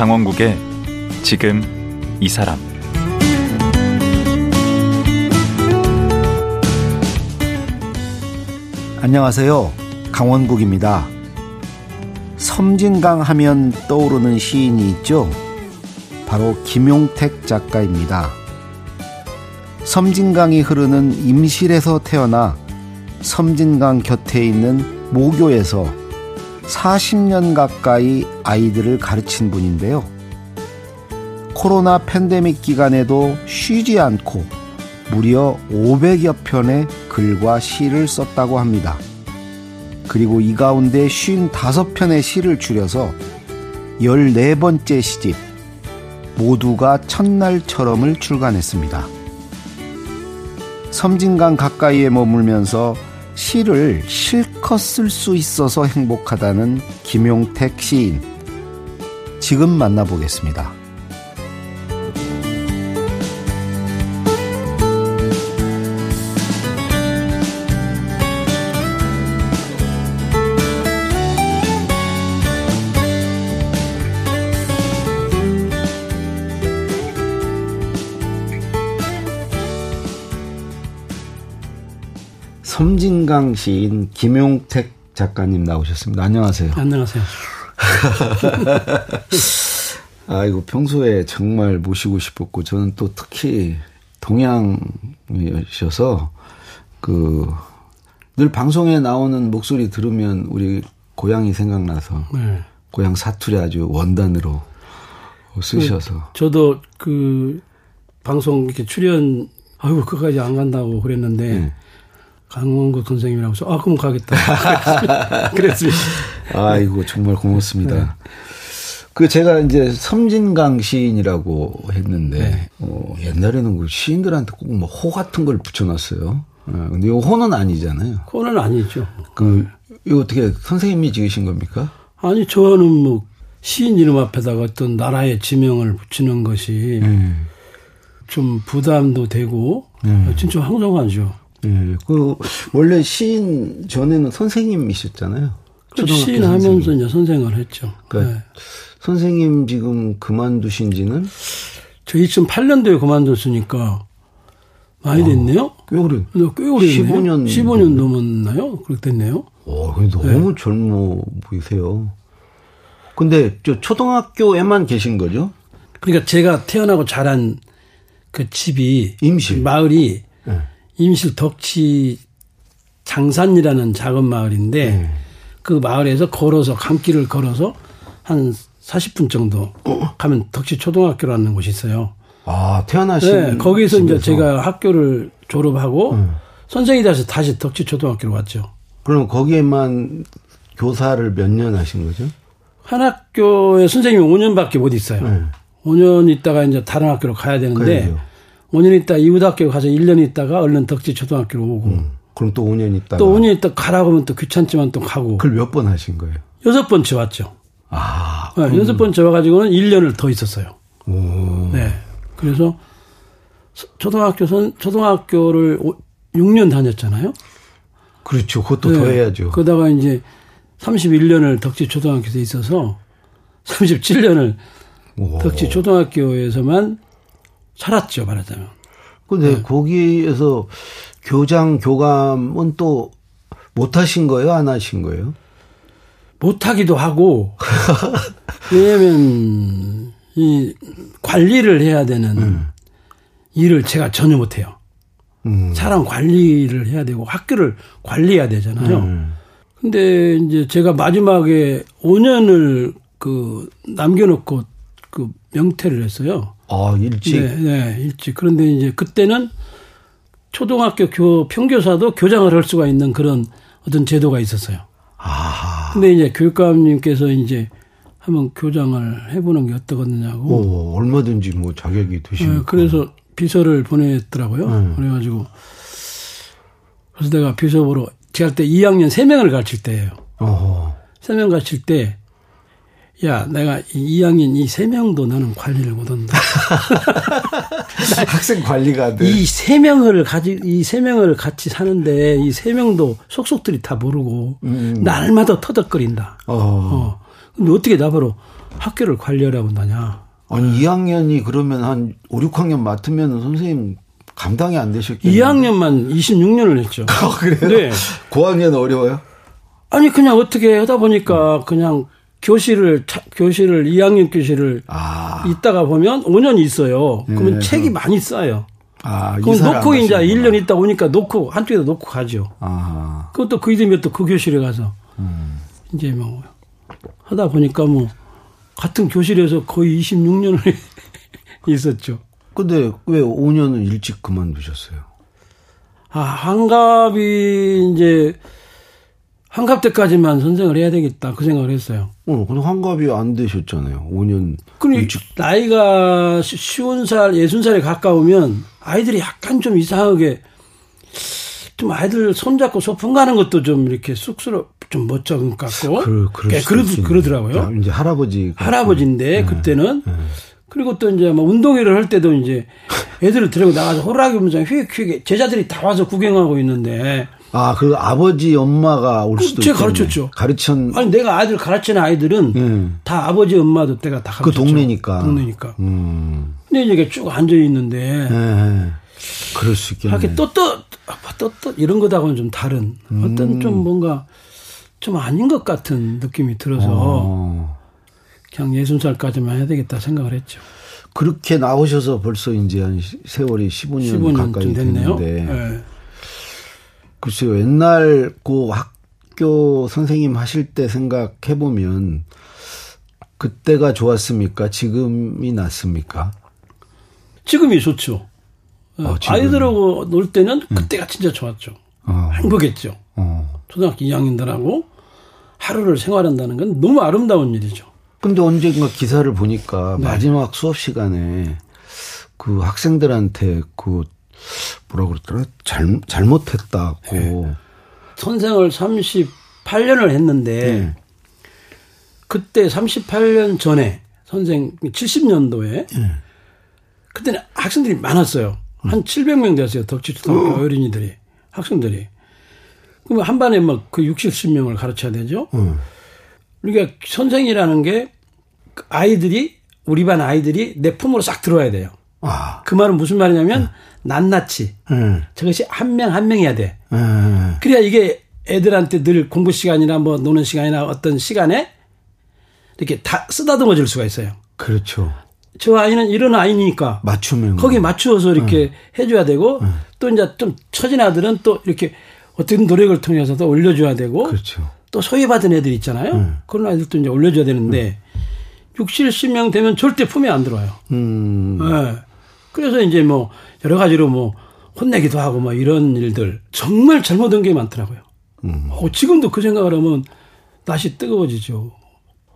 강원국의 지금 이 사람 안녕하세요. 강원국입니다. 섬진강 하면 떠오르는 시인이 있죠. 바로 김용택 작가입니다. 섬진강이 흐르는 임실에서 태어나 섬진강 곁에 있는 모교에서 40년 가까이 아이들을 가르친 분인데요. 코로나 팬데믹 기간에도 쉬지 않고 무려 500여 편의 글과 시를 썼다고 합니다. 그리고 이 가운데 55편의 시를 줄여서 14번째 시집 모두가 첫날처럼을 출간했습니다. 섬진강 가까이에 머물면서 시를 실컷 쓸 수 있어서 행복하다는 김용택 시인. 지금 만나보겠습니다. 섬진강 시인 김용택 작가님 나오셨습니다. 안녕하세요. 안녕하세요. 아이고 평소에 정말 모시고 싶었고 저는 또 특히 동양이셔서 그 늘 방송에 나오는 목소리 들으면 우리 고향이 생각나서 네. 고향 사투리 아주 원단으로 쓰셔서 그, 저도 그 방송 이렇게 출연 아유 그까지 안 간다고 그랬는데 네. 강원구 선생님이라고 해서, 아, 그럼 가겠다. 그랬습니다. 아이고, 정말 고맙습니다. 네. 그 제가 이제 섬진강 시인이라고 했는데, 네. 어, 옛날에는 그 시인들한테 꼭 뭐 호 같은 걸 붙여놨어요. 어, 근데 이 호는 아니잖아요. 호는 아니죠. 그, 이거 어떻게 선생님이 지으신 겁니까? 아니, 저는 뭐 시인 이름 앞에다가 어떤 나라의 지명을 붙이는 것이 음. 좀 부담도 되고, 음. 진짜 황송하죠. 예, 그 원래 시인 전에는 선생님이셨잖아요. 시인 하면서 이제 선생을 했죠. 그러니까 네. 선생님 지금 그만두신 지는 저 2008년도에 그만뒀으니까 많이 아, 됐네요. 아, 꽤 오래. 꽤 오래 15년 15년 넘었나요? 그렇게 됐네요. 어, 너무 네. 젊어 보이세요. 근데 저 초등학교에만 계신 거죠? 그러니까 제가 태어나고 자란 그 집이 임실 마을이 네. 임실 덕치 장산이라는 작은 마을인데 네. 그 마을에서 걸어서 강길을 걸어서 한 40분 정도 가면 덕치 초등학교라는 곳이 있어요. 아 태어나신 네, 거기서 집에서. 이제 제가 학교를 졸업하고 음. 선생이 돼서 다시 덕치 초등학교로 왔죠. 그럼 거기에만 교사를 몇 년 하신 거죠? 한 학교에 선생님이 5년밖에 못 있어요. 네. 5년 있다가 이제 다른 학교로 가야 되는데 그래요. 5년 있다 이웃 학교 가서 1년 있다가 얼른 덕지 초등학교로 오고. 음, 그럼 또 5년 있다가. 또 5년 있다 가라고 하면 또 귀찮지만 또 가고. 그걸 몇 번 하신 거예요? 여섯 번째 왔죠. 아. 네, 여섯 번째 와가지고는 1년을 더 있었어요. 오. 네. 그래서 초등학교 선, 초등학교를 6년 다녔잖아요. 그렇죠. 그것도 네. 더 해야죠. 그러다가 이제 31년을 덕지 초등학교에 있어서 37년을 오. 덕지 초등학교에서만 살았죠, 말하자면. 근데 네. 거기에서 교장, 교감은 또 못하신 거예요? 안 하신 거예요? 못하기도 하고, 왜냐면, 이 관리를 해야 되는 음. 일을 제가 전혀 못해요. 음. 사람 관리를 해야 되고 학교를 관리해야 되잖아요. 음. 근데 이제 제가 마지막에 5년을 그 남겨놓고 그 명퇴를 했어요. 아, 일찍? 네, 네, 일찍. 그런데 이제 그때는 초등학교 교, 평교사도 교장을 할 수가 있는 그런 어떤 제도가 있었어요. 아. 근데 이제 교육감님께서 이제 한번 교장을 해보는 게 어떠겠느냐고. 오, 얼마든지 뭐 자격이 되시니까. 네, 그래서 비서를 보냈더라고요. 네. 그래가지고. 그래서 내가 비서보러 제가 그때 2학년 3명을 가르칠 때예요. 어 3명 가르칠 때 야, 내가 이 2학년 이 세 명도 나는 관리를 못한다. 학생 관리가 돼. 이세 명을 가지 이 세 명을 같이 사는데 이 세 명도 속속들이 다 모르고 음. 날마다 터덕거린다. 어. 어. 근데 어떻게 나보러 학교를 관리하라고 한다냐. 아니 2학년이 그러면 한 5, 6학년 맡으면 선생님 감당이 안 되셨겠네요. 2학년만 26년을 했죠. 아, 그래요? 네. 고학년 어려워요? 아니 그냥 어떻게 하다 보니까 그냥 교실을 차- 교실을 2학년 교실을 아, 있다가 보면 5년 있어요. 그러면 네, 책이 많이 쌓여. 아 그럼 놓고 안 이제 가시는구나. 1년 있다 오니까 놓고 한쪽에다 놓고 가죠. 아, 그것도 그 이듬해 또 그 교실에 가서 음. 이제 뭐 하다 보니까 뭐 같은 교실에서 거의 26년을 있었죠. 근데 왜 5년은 일찍 그만두셨어요? 아, 한갑이 이제 한갑 때까지만 선생을 해야 되겠다 그 생각을 했어요. 어, 근데 환갑이 안 되셨잖아요. 5년 그리고 일찍. 나이가 시- 쉬운 살, 예순 살에 가까우면 아이들이 약간 좀 이상하게 좀 아이들 손잡고 소풍 가는 것도 좀 이렇게 쑥스럽, 좀 멋쩍은 것 같고. 그, 그럴 예, 그러. 그러더라고요. 야, 이제 할아버지. 할아버지인데 그때는 그리고 또 이제 뭐 운동회를 할 때도 이제 애들을 데리고 나가서 호랑이 문장 휙휙 제자들이 다 와서 구경하고 있는데 아, 그 아버지, 엄마가 올 수도 제가 있겠네. 가르쳤죠. 가르친 아니 내가 아이들 가르치는 아이들은 음. 다 아버지 엄마 도 때가 다그 가르쳤죠. 동네니까. 동네니까. 음. 근데 이제 쭉 앉아 있는데 예. 그럴 수 있겠네. 이렇게 떳떳 아빠 떳떳 이런 것하고는 좀 다른 어떤 좀 뭔가 좀 아닌 것 같은 느낌이 들어서 어. 그냥 예순 살까지만 해야 되겠다 생각을 했죠. 그렇게 나오셔서 벌써 이제 한 시- 세월이 15년, 15년쯤 가까이 됐네요. 됐는데. 예. 글쎄요, 옛날 그 학교 선생님 하실 때 생각해 보면 그때가 좋았습니까? 지금이 낫습니까? 지금이 좋죠. 어, 아, 지금. 아이들하고 놀 때는 그때가 진짜 좋았죠. 어. 행복했죠. 어. 초등학교 2학년들하고 하루를 생활한다는 건 너무 아름다운 일이죠. 근데 언젠가 기사를 보니까 네. 마지막 수업 시간에 그 학생들한테 그 뭐라 그랬더라? 잘, 잘못했다고. 네. 선생을 38년을 했는데 네. 그때 38년 전에 선생 70년도에 네. 그때는 학생들이 많았어요. 한 700명 됐어요. 덕지초등학교 어린이들이 학생들이. 그럼 한 반에 막 그 60, 10명을 가르쳐야 되죠. 음. 그러니까 선생이라는 게그 아이들이 우리 반 아이들이 내 품으로 싹 들어와야 돼요. 아, 그 말은 무슨 말이냐면 낱낱이 응, 저것이 한 명 한 명이야 돼. 응, 그래야 이게 애들한테 늘 공부 시간이나 뭐 노는 시간이나 어떤 시간에 이렇게 다 쓰다듬어 줄 수가 있어요. 그렇죠. 저 아이는 이런 아이니까 맞추면. 거기 맞추어서 이렇게 해줘야 되고 또 이제 좀 처진 아들은 또 이렇게 어떤 노력을 통해서 또 올려줘야 되고 그렇죠. 또 소외받은 애들 있잖아요. 그런 아이들도 이제 올려줘야 되는데 60, 70명 되면 절대 품에 안 들어와요. 음, 예. 그래서 이제 뭐 여러 가지로 뭐 혼내기도 하고 뭐 이런 일들 정말 잘못한 게 많더라고요. 어, 지금도 그 생각을 하면 다시 뜨거워지죠.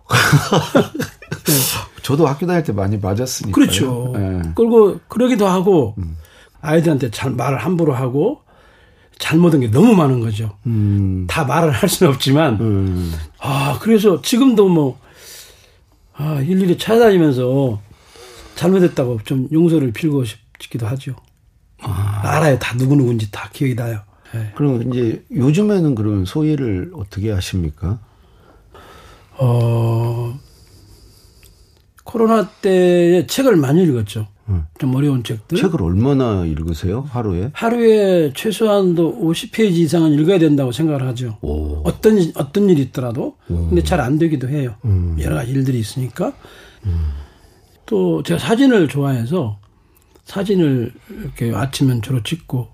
저도 학교 다닐 때 많이 맞았으니까. 그렇죠. 그리고 그러기도 하고 아이들한테 잘 말을 함부로 하고 잘못한 게 너무 많은 거죠. 음, 다 말을 할 수는 없지만 음, 아 그래서 지금도 뭐 아, 일일이 찾아다니면서 잘못했다고 좀 용서를 빌고 싶기도 하죠. 알아요. 다 누구 누구인지 다 기억이 나요. 예. 그럼 이제 요즘에는 그런 소위를 어떻게 하십니까? 어, 코로나 때에 책을 많이 읽었죠. 좀 어려운 책들. 책을 얼마나 읽으세요? 하루에? 하루에 최소한도 50페이지 이상은 읽어야 된다고 생각을 하죠. 오. 어떤, 일- 어떤 일이 있더라도. 근데 잘 안 되기도 해요. 여러 가지 일들이 있으니까. 또 제가 사진을 좋아해서 사진을 이렇게 아침엔 주로 찍고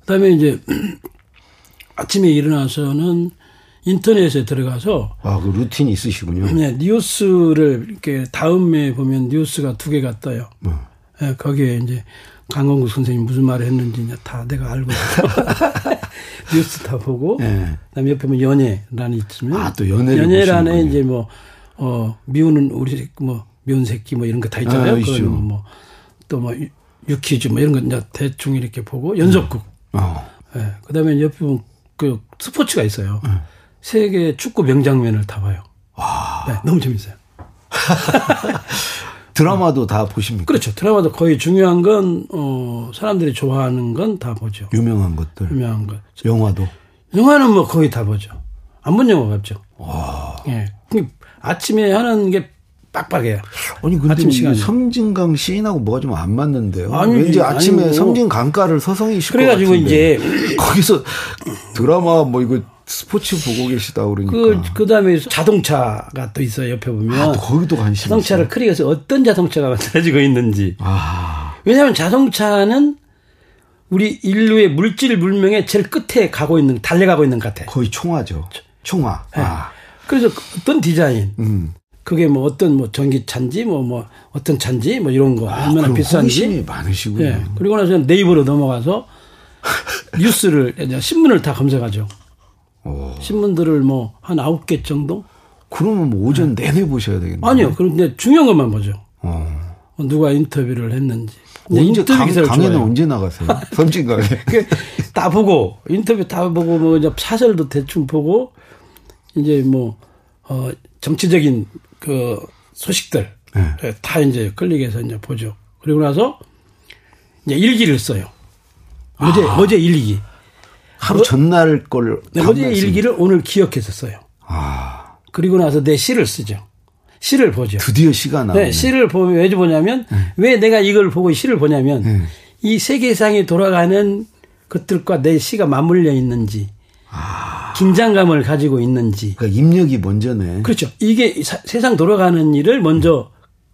그다음에 이제 아침에 일어나서는 인터넷에 들어가서 아, 그 루틴이 있으시군요. 네, 뉴스를 이렇게 다음에 보면 뉴스가 두 개가 떠요. 예, 거기에 이제 강원국 선생님 무슨 말을 했는지 다 내가 알고 뉴스 다 보고 예. 그다음에 옆에 보면 연예란이 있으면 아, 또 연예를 연예란에 보시는군요. 이제 뭐 어, 미우는 우리 뭐 새끼 뭐 이런 거 다 있잖아요. 아, 있죠. 뭐또뭐 유퀴즈 뭐 이런 거 이제 대충 이렇게 보고 연속극. 어. 예. 그다음에 옆에 보면 그 스포츠가 있어요. 네. 세계 축구 명장면을 다 봐요. 네, 너무 재밌어요. 드라마도 다 보십니까? 그렇죠. 드라마도 거의 중요한 건, 어, 사람들이 좋아하는 건 다 보죠. 유명한 것들. 유명한 것. 영화도. 영화는 뭐 거의 다 보죠. 안 본 영화가 없죠. 예. 그 아침에 하는 게 빡빡해요. 아니 근데 아침 시간에. 섬진강 시인하고 뭐가 좀 안 맞는데요. 아니, 왠지 아침에 아니고. 섬진강가를 서성이실 그래가지고 것 같은데. 이제 거기서 드라마 뭐 이거 스포츠 보고 계시다 그러니까. 그, 그 다음에 자동차가 또 있어요. 옆에 보면. 아, 또 거기도 관심이 자동차를 크리에서 어떤 자동차가 만들어지고 있는지. 아, 왜냐하면 자동차는 우리 인류의 물질 문명의 제일 끝에 가고 있는, 달려가고 있는 것 같아. 거의 총화죠. 총화. 네. 아, 그래서 어떤 디자인, 음. 그게 뭐 어떤 뭐 전기차인지 뭐, 뭐 어떤 차인지 뭐 이런 거 아, 얼마나 비싼지. 많으시군요. 예. 그리고 나서 네이버로 넘어가서 뉴스를, 신문을 다 검색하죠. 오. 신문들을 뭐 한 아홉 개 정도? 그러면 뭐 오전 내내 보셔야 되겠네요. 아니요. 그런데 중요한 것만 보죠. 어. 누가 인터뷰를 했는지. 언제 인터뷰 강, 기사를 강에는 좋아해요. 언제 나가세요? 섬진강에. 그다 보고 인터뷰 다 보고 뭐 이제 사설도 대충 보고 이제 뭐 어, 정치적인 그 소식들 네. 다 이제 클릭해서 이제 보죠. 그리고 나서 이제 일기를 써요. 어제 어제 일기. 하루 전날 걸. 네, 어제 일기를 오늘 기억해서 써요. 아, 그리고 나서 내 시를 쓰죠. 시를 보죠. 드디어 시가 나오네. 네, 시를 보면 왜 보냐면 왜 내가 이걸 보고 시를 보냐면 네. 이 세계상이 돌아가는 것들과 내 시가 맞물려 있는지 긴장감을 가지고 있는지 그러니까 입력이 먼저네. 그렇죠. 이게 사- 세상 돌아가는 일을 먼저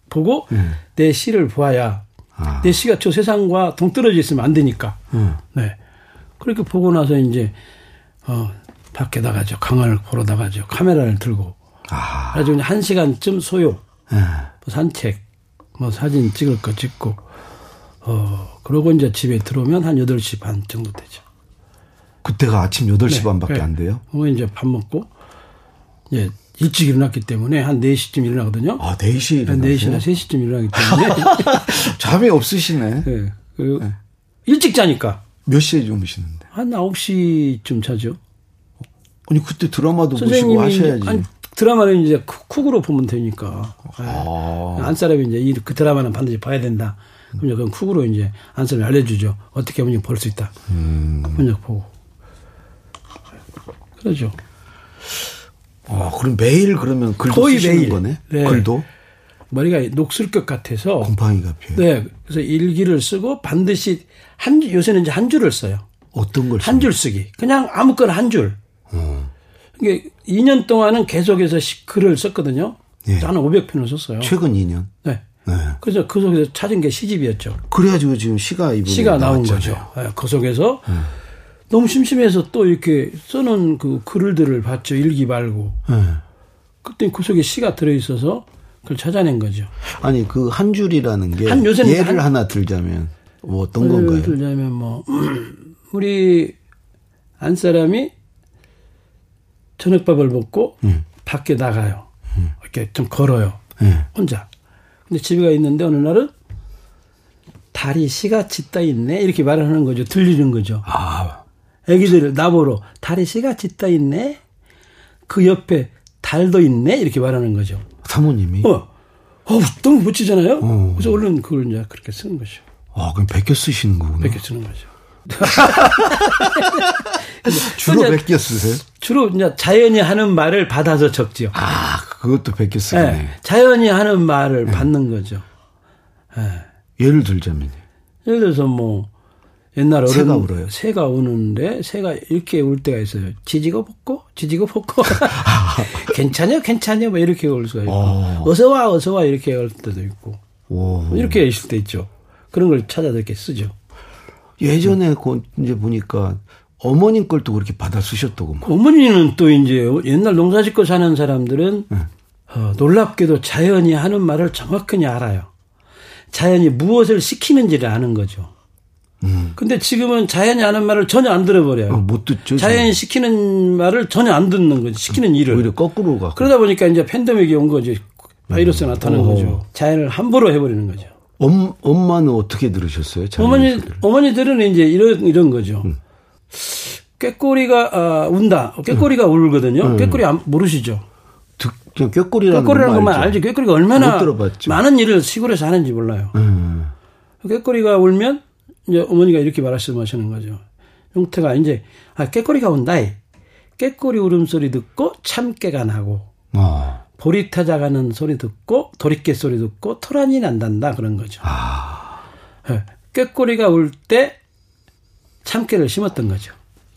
보고 내 시를 보아야 아. 내 시가 저 세상과 동떨어져 있으면 안 되니까. 음. 네. 그렇게 보고 나서 이제 어 밖에 나가죠. 강을 보러 나가죠. 카메라를 들고. 아, 이제 한 시간쯤 소요. 예. 뭐 산책, 뭐 사진 찍을 거 찍고, 어, 그러고 이제 집에 들어오면 한 8시 반 정도 되죠. 그때가 아침 8시 네, 반밖에 네. 안 돼요? 그리고 이제 밥 먹고, 예, 일찍 일어났기 때문에 한 4시쯤 일어나거든요. 아, 4시에 한 일어나세요? 4시나 3시쯤 일어나기 때문에. 잠이 없으시네. 예, 그 일찍 자니까. 몇 시에 주무시는데? 한 9시쯤 자죠. 아니, 그때 드라마도 보시고 하셔야지. 이제, 아니, 드라마는 이제 쿡- 쿡으로 보면 되니까. 예. 아. 안 사람이 이제 이- 그 드라마는 반드시 봐야 된다. 그럼 이제 그건 쿡으로 이제 안 사람이 알려주죠. 어떻게 하면 볼수 있다. 음. 그냥 보고. 그러죠. 아, 그럼 매일 그러면 글도 거의 쓰시는 매일. 거네? 네. 글도? 머리가 녹슬 것 같아서. 곰팡이가 피해. 네. 그래서 일기를 쓰고 반드시 한, 줄- 요새는 이제 한 줄을 써요. 어떤 걸 한 줄 쓰기. 그냥 아무거나 한 줄. 어. 이게 2년 동안은 계속해서 시- 글을 썼거든요. 예. 한 500편을 썼어요. 최근 2년. 네. 네. 그래서 그 속에서 찾은 게 시집이었죠. 그래가지고 지금 시가 이번에 시가 나온 나왔잖아요. 거죠. 예, 그 속에서 너무 심심해서 또 이렇게 써놓은 그 글들을 봤죠. 일기 말고. 네. 그때 그 속에 시가 들어있어서 그걸 찾아낸 거죠. 아니 그 한 줄이라는 게 한 요새는 예를 한- 하나 들자면 뭐 어떤 건가요? 들자면 뭐 우리 안 사람이 저녁밥을 먹고 음. 밖에 나가요. 이렇게 좀 걸어요. 네. 혼자. 근데 집에 가 있는데 어느 날은 달이 시같이 떠 있네 이렇게 말을 하는 거죠. 들리는 거죠. 아, 애기들 나보러 달이 시같이 떠 있네. 그 옆에 달도 있네 이렇게 말하는 거죠. 사모님이 어, 어 너무 멋지잖아요. 어. 그래서 얼른 그걸 이제 그렇게 쓰는 거죠. 아, 그럼 베껴 쓰시는 거구나. 이렇게 쓰는 거죠. 주로 베껴 쓰세요? 주로 이제 자연이 하는 말을 받아서 적지요. 아, 그것도 베껴 쓰네. 예, 자연이 하는 말을 받는 거죠. 예를 들자면 예를 들어서 뭐 옛날 어른 새가 울어요? 새가 우는데 새가 이렇게 울 때가 있어요. 지지고 볶고 지지고 볶고 괜찮냐 괜찮냐 뭐 이렇게 울 수가 있고 어. 어서 와 어서 와 이렇게 할 때도 있고 오. 뭐 이렇게 있을 때 있죠. 그런 걸 찾아서 이렇게 쓰죠. 예전에 그 이제 보니까 어머님 걸도 그렇게 받아 쓰셨다고 막. 어머니는 또 이제 옛날 농사 짓고 사는 사람들은 어, 놀랍게도 자연이 하는 말을 정확히 알아요. 자연이 무엇을 시키는지를 아는 거죠. 음. 근데 지금은 자연이 하는 말을 전혀 안 들어버려요. 어, 못 듣죠. 자연이 시키는 말을 전혀 안 듣는 거죠. 시키는 일을. 오히려 거꾸로 가. 그러다 보니까 이제 팬데믹이 온 거죠. 바이러스가 나타난 어. 거죠. 자연을 함부로 해버리는 거죠. 엄, 엄마는 어떻게 들으셨어요? 어머니, 소리를? 어머니들은 이제 이런, 이런 거죠. 음. 꾀꼬리가, 아, 운다. 꾀꼬리가 울거든요. 꾀꼬리 안, 모르시죠? 듣, 그냥 꾀꼬리라는, 꾀꼬리라는 것만 알죠. 알죠. 꾀꼬리가 얼마나. 많은 일을 시골에서 하는지 몰라요. 음. 꾀꼬리가 울면 이제 어머니가 이렇게 말씀하시는 거죠. 용태가 이제 아 꾀꼬리가 온다. 꾀꼬리 울음소리 듣고 참깨가 나고 어. 보리 타자가는 소리 듣고 도리깨 소리 듣고 토란이 난단다 그런 거죠. 아. 예. 꾀꼬리가 울 때 참깨를 심었던 거죠.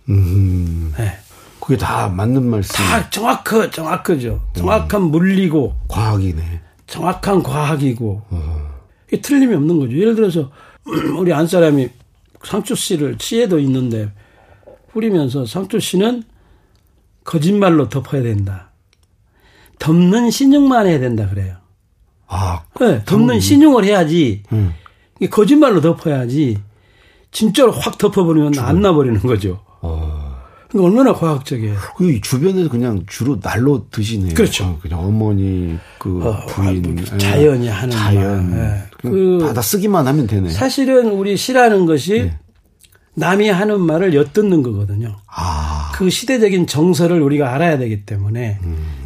음. 예. 그게 다 맞는 말씀. 다 정확하, 정확하죠. 정확한 물리고, 과학이네. 정확한 과학이고, 이게 틀림이 없는 거죠. 예를 들어서, 우리 안 사람이 상추 씨를 치에도 있는데, 뿌리면서 상추 씨는 거짓말로 덮어야 된다. 덮는 신용만 해야 된다 그래요. 아, 네, 덮는 신용을 해야지. 음. 거짓말로 덮어야지. 진짜로 확 덮어버리면 안 나버리는 거죠. 어. 그러니까 얼마나 과학적이에요. 그 주변에서 그냥 주로 날로 드시네요. 그렇죠. 어, 그냥 어머니 그 어, 부인 아, 자연이 하는 자연 말. 예. 그냥 그 받아 쓰기만 하면 되네. 사실은 우리 시라는 것이 남이 하는 말을 엿듣는 거거든요. 아, 그 시대적인 정서를 우리가 알아야 되기 때문에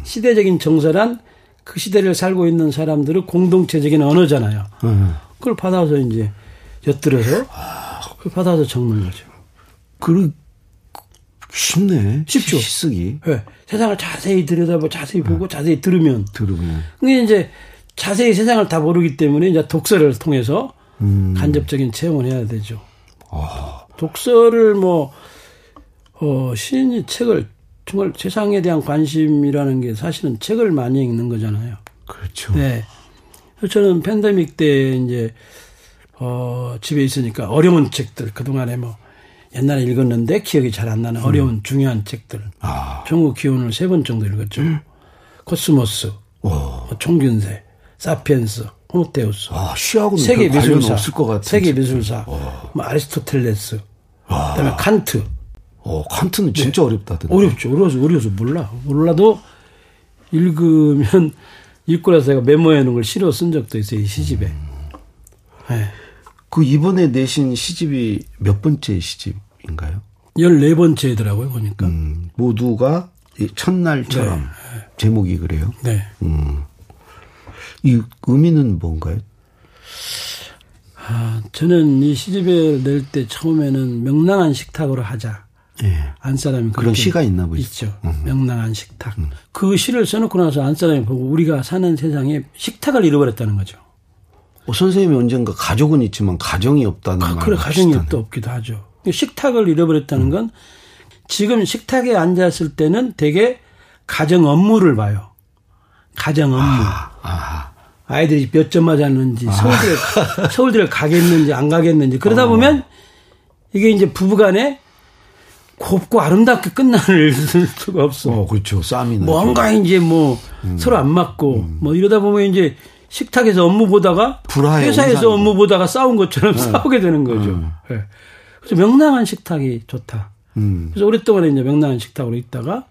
시대적인 정서란 그 시대를 살고 있는 사람들의 공동체적인 언어잖아요. 음. 그걸 받아서 이제 엿들어서 그걸 받아서 적는 거죠. 그 쉽네. 쉽죠. 시- 쓰기 예. 세상을 자세히 들여다보고 자세히 보고 자세히 들으면 들으면 그게 이제 자세히 세상을 다 모르기 때문에 이제 독서를 통해서 음. 간접적인 체험을 해야 되죠. 독서를 뭐, 어, 시인이 책을 정말 세상에 대한 관심이라는 게 사실은 책을 많이 읽는 거잖아요. 그렇죠. 네. 저는 팬데믹 때 이제, 어, 집에 있으니까 어려운 책들, 그동안에 뭐, 옛날에 읽었는데 기억이 잘 안 나는 어려운 중요한 책들. 음. 아, 종의 기원을 세 번 정도 읽었죠. 코스모스, 오. 뭐 총균쇠, 사피엔스, 호모 데우스. 아, 시하고는 세계 미술사, 없을 것 같은. 세계 미술사, 뭐 아리스토텔레스, 그다음에 칸트. 어, 칸트는 진짜 어렵다던데. 어렵죠. 어려서 어려서 몰라. 몰라도 읽으면 읽고 나서 제가 메모해 놓은 걸 실어 쓴 적도 있어요. 이 시집에. 네. 그 이번에 내신 시집이 몇 번째 시집인가요? 14번째더라고요, 보니까. 음, 모두가 이 첫날처럼 제목이 그래요. 네. 음. 이 의미는 뭔가요? 아, 저는 이 시집을 낼 때 처음에는 명랑한 식탁으로 하자. 예. 안 사람이 그런 시가 있나 보죠. 있죠. 명랑한 식탁. 그 시를 써놓고 나서 안 사람이 보고 우리가 사는 세상에 식탁을 잃어버렸다는 거죠. 어, 선생님이 언젠가 가족은 있지만 가정이 없다는 아, 말. 그래 가정이 또 없기도 하죠. 식탁을 잃어버렸다는 건 지금 식탁에 앉았을 때는 되게 가정 업무를 봐요. 가정 업무. 아, 아이들이 몇 점 맞았는지 서울대를 서울대를 가겠는지 안 가겠는지 그러다 보면 이게 이제 부부간에 곱고 아름답게 끝날 수가 없어. 어, 그렇죠. 싸움이. 뭔가 이제 뭐 서로 안 맞고 뭐 이러다 보면 이제 식탁에서 업무 보다가 회사에서. 업무 보다가 싸운 것처럼 싸우게 되는 거죠. 예. 그래서 명랑한 식탁이 좋다. 음. 그래서 오랫동안 이제 명랑한 식탁으로 있다가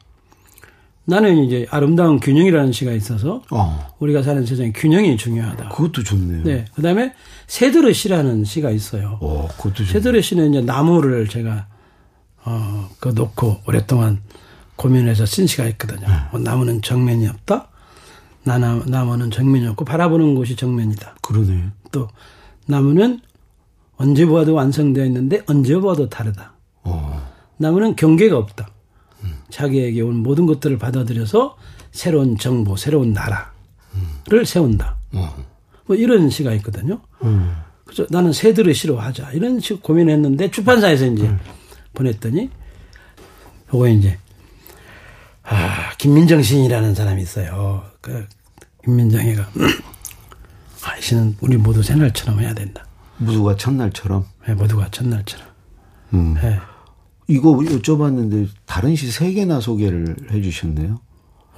나는 이제 아름다운 균형이라는 시가 있어서 어, 우리가 사는 세상에 균형이 중요하다. 그것도 좋네요. 네. 그 다음에 새들의시라는 시가 있어요. 어, 그것도 좋네. 새들의 시는 이제 나무를 제가 어, 그 놓고 오랫동안 고민해서 쓴 시가 있거든요. 네. 뭐 나무는 정면이 없다. 나나, 나무는 정면이 없고 바라보는 곳이 정면이다. 그러네. 또 나무는 언제 보아도 완성되어 있는데 언제 보아도 다르다. 어, 나무는 경계가 없다. 자기에게 온 모든 것들을 받아들여서 새로운 정보, 새로운 나라를 세운다. 어. 뭐 이런 시가 있거든요. 음. 그래서 나는 새들을 싫어하자. 이런 식으로 고민했는데 출판사에서 이제 보냈더니 요거 이제 아, 김민정 시인이라는 사람이 있어요. 그 김민정이가 아, 이 시는 우리 모두 새날처럼 해야 된다. 무수가 첫날처럼. 예, 모두가 첫날처럼. 음. 예. 이거 여쭤봤는데 다른 시 세 개나 소개를 해주셨네요.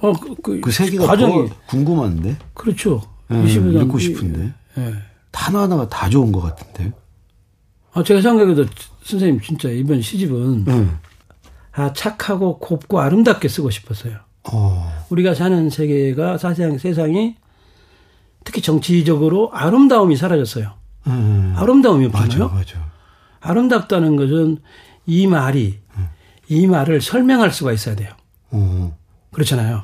어, 그, 그, 그세 개가 과정이 더 궁금한데. 그렇죠. 예, 20년 읽고 싶은데. 예. 하나하나가 다 좋은 것 같은데. 아, 제가 생각해도 선생님 진짜 이번 시집은 응. 아, 착하고 곱고 아름답게 쓰고 싶었어요. 어, 우리가 사는 세계가 사실상 세상이 특히 정치적으로 아름다움이 사라졌어요. 음. 아름다움이 맞아, 없잖아요. 맞아. 아름답다는 것은 이 말이 이 말을 설명할 수가 있어야 돼요. 어, 그렇잖아요.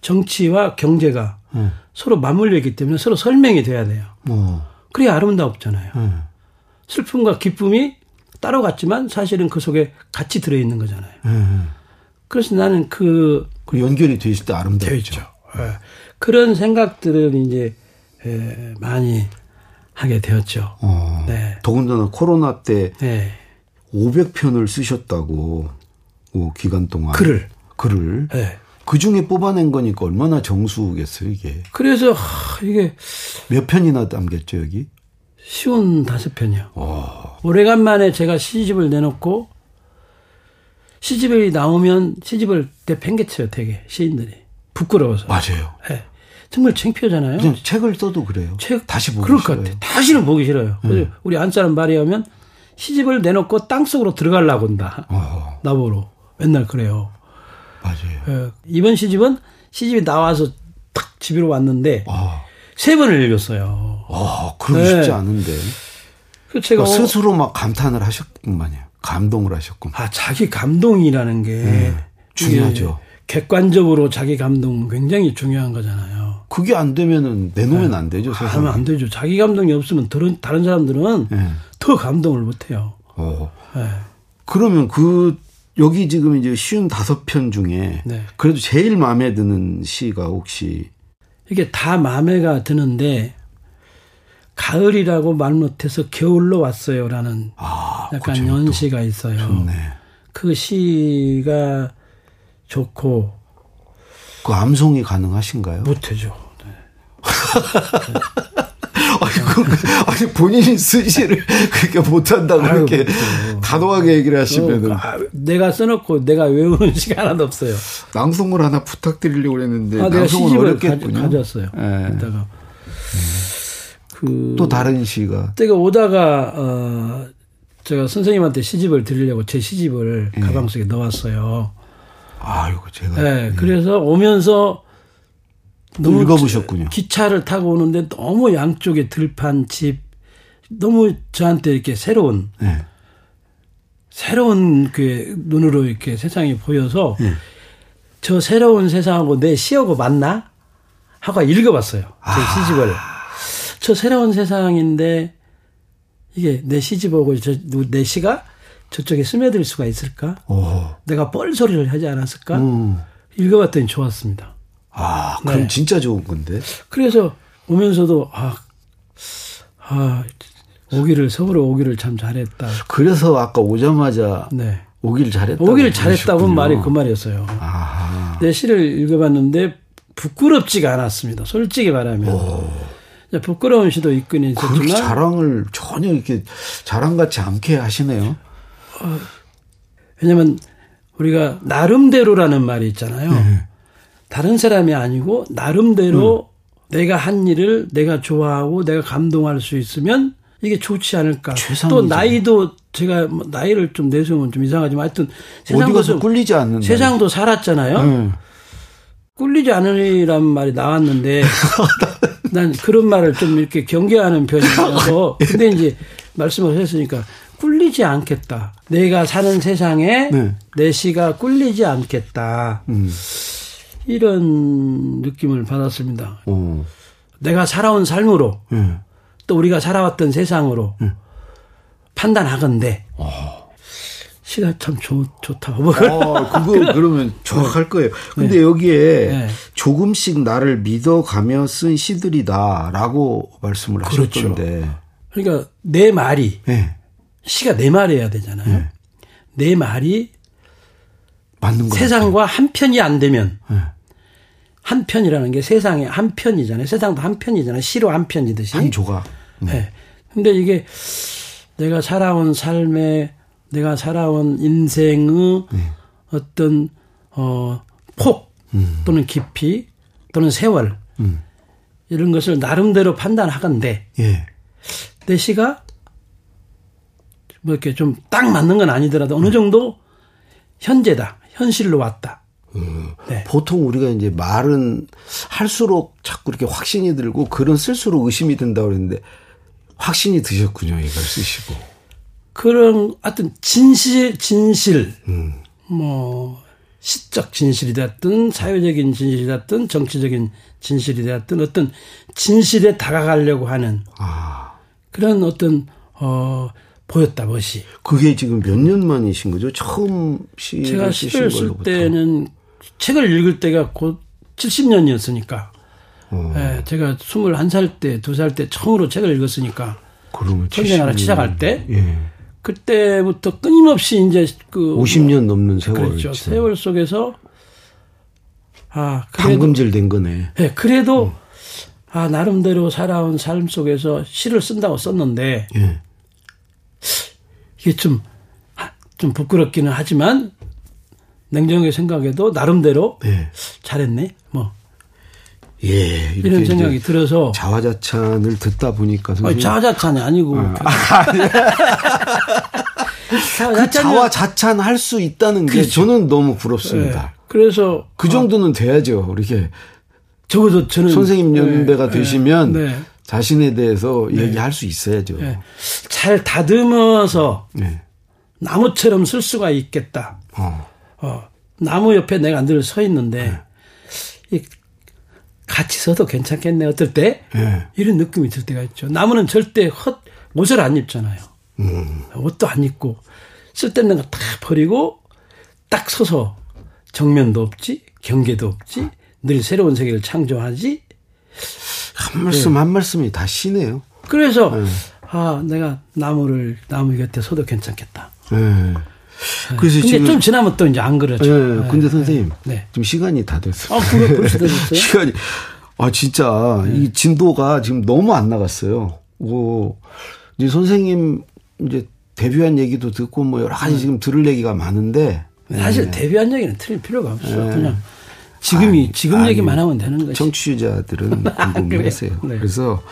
정치와 경제가 응. 서로 맞물려 있기 때문에 서로 설명이 돼야 돼요. 어, 그래야 아름답잖아요. 응. 슬픔과 기쁨이 따로 갔지만 사실은 그 속에 같이 들어있는 거잖아요. 응. 그래서 나는 그 그 연결이 돼 있을 때 아름답죠. 있죠. 예. 그런 생각들을 이제 에, 많이 하게 되었죠. 어, 네. 더군다나 코로나 때 네. 500편을 쓰셨다고 그 기간 동안 글을. 글을 네. 그 중에 뽑아낸 거니까 얼마나 정수겠어요 이게 그래서 하, 이게 몇 편이나 남겼죠 여기? 쉬운 다섯 편이요. 어. 오래간만에 제가 시집을 내놓고 시집이 나오면 시집을 내팽개쳐요 되게 시인들이 부끄러워서. 맞아요. 네. 정말 창피하잖아요. 책을 써도 그래요. 책 다시 보기 그럴 것 싫어요. 음. 같아. 다시는 보기 싫어요. 그래서 우리 안 사람 말이 하면 시집을 내놓고 땅 속으로 들어가려고 한다. 어, 나보러 맨날 그래요. 맞아요. 예, 이번 시집은 시집이 나와서 탁 집으로 왔는데 아, 세 번을 읽었어요. 아 그러기 네. 쉽지 않은데 그 제가 그러니까 스스로 막 감탄을 하셨구만요. 감동을 하셨구만. 아 자기 감동이라는 게 네, 중요하죠. 객관적으로 자기 감동 굉장히 중요한 거잖아요. 그게 안 되면은 내놓으면 안 되죠. 세상에. 하면 안 되죠. 자기 감동이 없으면 다른 다른 사람들은 예. 더 감동을 못 해요. 어. 예. 그러면 그 여기 지금 이제 쉬운 다섯 편 중에 네. 그래도 제일 마음에 드는 시가 혹시 이게 다 마음에가 드는데 가을이라고 말 못해서 겨울로 왔어요라는 아, 약간 그 제목도 연시가 있어요. 좋네. 그 시가 좋고 그 암송이 가능하신가요? 못해죠. 아니, 그, 아니 본인이 쓴 시를 그렇게 못한다고 아유, 그렇게 그렇죠. 단호하게 얘기를 하시면은 아, 내가 써놓고 내가 외우는 시가 하나도 없어요. 낭송을 하나 부탁드리려고 그랬는데 아, 내가 낭송은 어렵겠군요. 가져, 가져왔어요. 예. 이따가 그또 다른 시가 제가 오다가 어 제가 선생님한테 시집을 드리려고 제 시집을 예. 가방 속에 넣었어요. 아이고 제가 네, 그래서 오면서 또 읽어보셨군요. 기차를 타고 오는데 너무 양쪽에 들판 집 너무 저한테 이렇게 새로운 네. 새로운 그 눈으로 이렇게 세상이 보여서 예. 저 새로운 세상하고 내 시하고 맞나 하고 읽어봤어요. 제 아. 시집을 저 새로운 세상인데 이게 내 시집하고 저, 내 시가 저쪽에 스며들 수가 있을까? 오. 내가 뻘소리를 하지 않았을까? 음. 읽어봤더니 좋았습니다. 아, 그럼 네. 진짜 좋은 건데. 그래서 오면서도 아, 아 오기를 서울에 오기를 참 잘했다. 그래서 아까 오자마자 네. 오길 잘했다. 오기를 잘했다고 말이 그 말이었어요. 아하. 내 시를 읽어봤는데 부끄럽지가 않았습니다. 솔직히 말하면 이제 부끄러운 시도 그렇게 있었지만 자랑을 전혀 이렇게 자랑같이 않게 하시네요. 왜냐면 우리가 나름대로라는 말이 있잖아요. 네. 다른 사람이 아니고 나름대로 내가 한 일을 내가 좋아하고 내가 감동할 수 있으면 이게 좋지 않을까. 최상이죠. 또 나이도 제가 뭐 나이를 좀 내세우면 좀 이상하지만 하여튼 세상도 좀 꿀리지 않는 세상도 살았잖아요. 네. 꿀리지 않으리란 말이 나왔는데 난 그런 말을 좀 이렇게 경계하는 편이라서 근데 이제 말씀을 했으니까 꿀리지 않겠다. 내가 사는 세상에 네. 내 시가 꿀리지 않겠다. 음. 이런 느낌을 받았습니다. 어. 내가 살아온 삶으로 예. 또 우리가 살아왔던 세상으로 판단하건대 시가 참 좋, 좋다. 뭐 어, 그거 그러면 정확할 거예요. 근데 여기에 네. 조금씩 나를 믿어가며 쓴 시들이다라고 말씀을 그렇죠. 하셨던데. 그러니까 내 말이 예. 시가 내 말이어야 되잖아요. 내 말이 맞는 거 세상과 한 편이 안 되면 예. 한 편이라는 게 세상의 한 편이잖아요. 세상도 한 편이잖아요. 시로 한 편이듯이. 한 조각. 네. 근데 이게 내가 살아온 삶에 내가 살아온 인생의 어떤 어폭 또는 깊이 또는 세월 음. 이런 것을 나름대로 판단하건데 예. 내 시가 뭐 이렇게 좀 딱 맞는 건 아니더라도 어느 정도 현재다 현실로 왔다. 네. 보통 우리가 이제 말은 할수록 자꾸 이렇게 확신이 들고 글은 쓸수록 의심이 든다고 그랬는데 확신이 드셨군요. 이걸 쓰시고. 그런 하여튼 진실 진실 음. 뭐 시적 진실이 됐든 사회적인 진실이 됐든 정치적인 진실이 됐든 어떤 진실에 다가가려고 하는 아. 그런 어떤 어 보였다 멋이 그게 지금 몇 년 만이신 거죠? 처음 시를 제가 시를 쓸. 때는 책을 읽을 때가 곧 70년이었으니까 어. 예, 제가 21살 때, 2살 때 처음으로 책을 읽었으니까. 그러면 천재나라 시작할 때. 예. 그때부터 끊임없이 이제 그 50년 넘는 세월. 그렇죠. 진짜. 세월 속에서 아, 그래도 방금질 된 거네. 예, 그래도 음. 아, 나름대로 살아온 삶 속에서 시를 쓴다고 썼는데 예. 이게 좀, 좀 부끄럽기는 하지만 냉정하게 생각해도 나름대로 예. 잘했네. 뭐. 예, 이런 생각이 들어서 자화자찬을 듣다 보니까 아니, 자화자찬이 아니고 아, 그 자화자찬 할 수 있다는 게 그렇죠. 저는 너무 부럽습니다. 네. 그래서 그 정도는 돼야죠. 이렇게 적어도 저는 선생님 연배가 네, 되시면 네, 자신에 대해서 네. 얘기할 수 있어야죠. 네. 잘 다듬어서 네. 나무처럼 쓸 수가 있겠다. 어. 어. 나무 옆에 내가 늘 서 있는데 이 같이 서도 괜찮겠네. 어떨 때 이런 느낌이 들 때가 있죠. 나무는 절대 헛 옷을 안 입잖아요. 음. 옷도 안 입고 쓸데없는 거 다 버리고 딱 서서 정면도 없지 경계도 없지 늘 새로운 세계를 창조하지. 한 말씀 네. 한 말씀이 다 시네요. 그래서 네. 아 내가 나무를 나무 곁에 서도 괜찮겠다. 네. 네. 그래서 근데 좀 지나면 또 이제 안 그렇죠. 네. 네. 근데 선생님 네. 지금 시간이 다 됐어요. 아, 그거 벌써 됐어요? 시간이 아 진짜 이 진도가 지금 너무 안 나갔어요. 뭐 이제 선생님 이제 데뷔한 얘기도 듣고 뭐 여러 가지 지금 들을 얘기가 많은데 사실 데뷔한 얘기는 틀릴 필요가 없어. 그냥 지금이 아니, 지금 아니, 얘기만 하면 되는 거죠. 청취자들은 궁금해하세요. 네. 그래서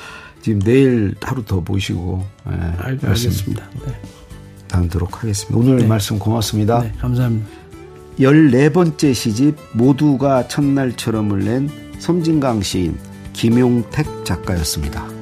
지금 내일 하루 더 모시고 네, 알, 알겠습니다. 네. 나누도록 하겠습니다. 오늘 네. 말씀 고맙습니다. 네, 감사합니다. 14번째 시집 모두가 첫날처럼을 낸 섬진강 시인 김용택 작가였습니다.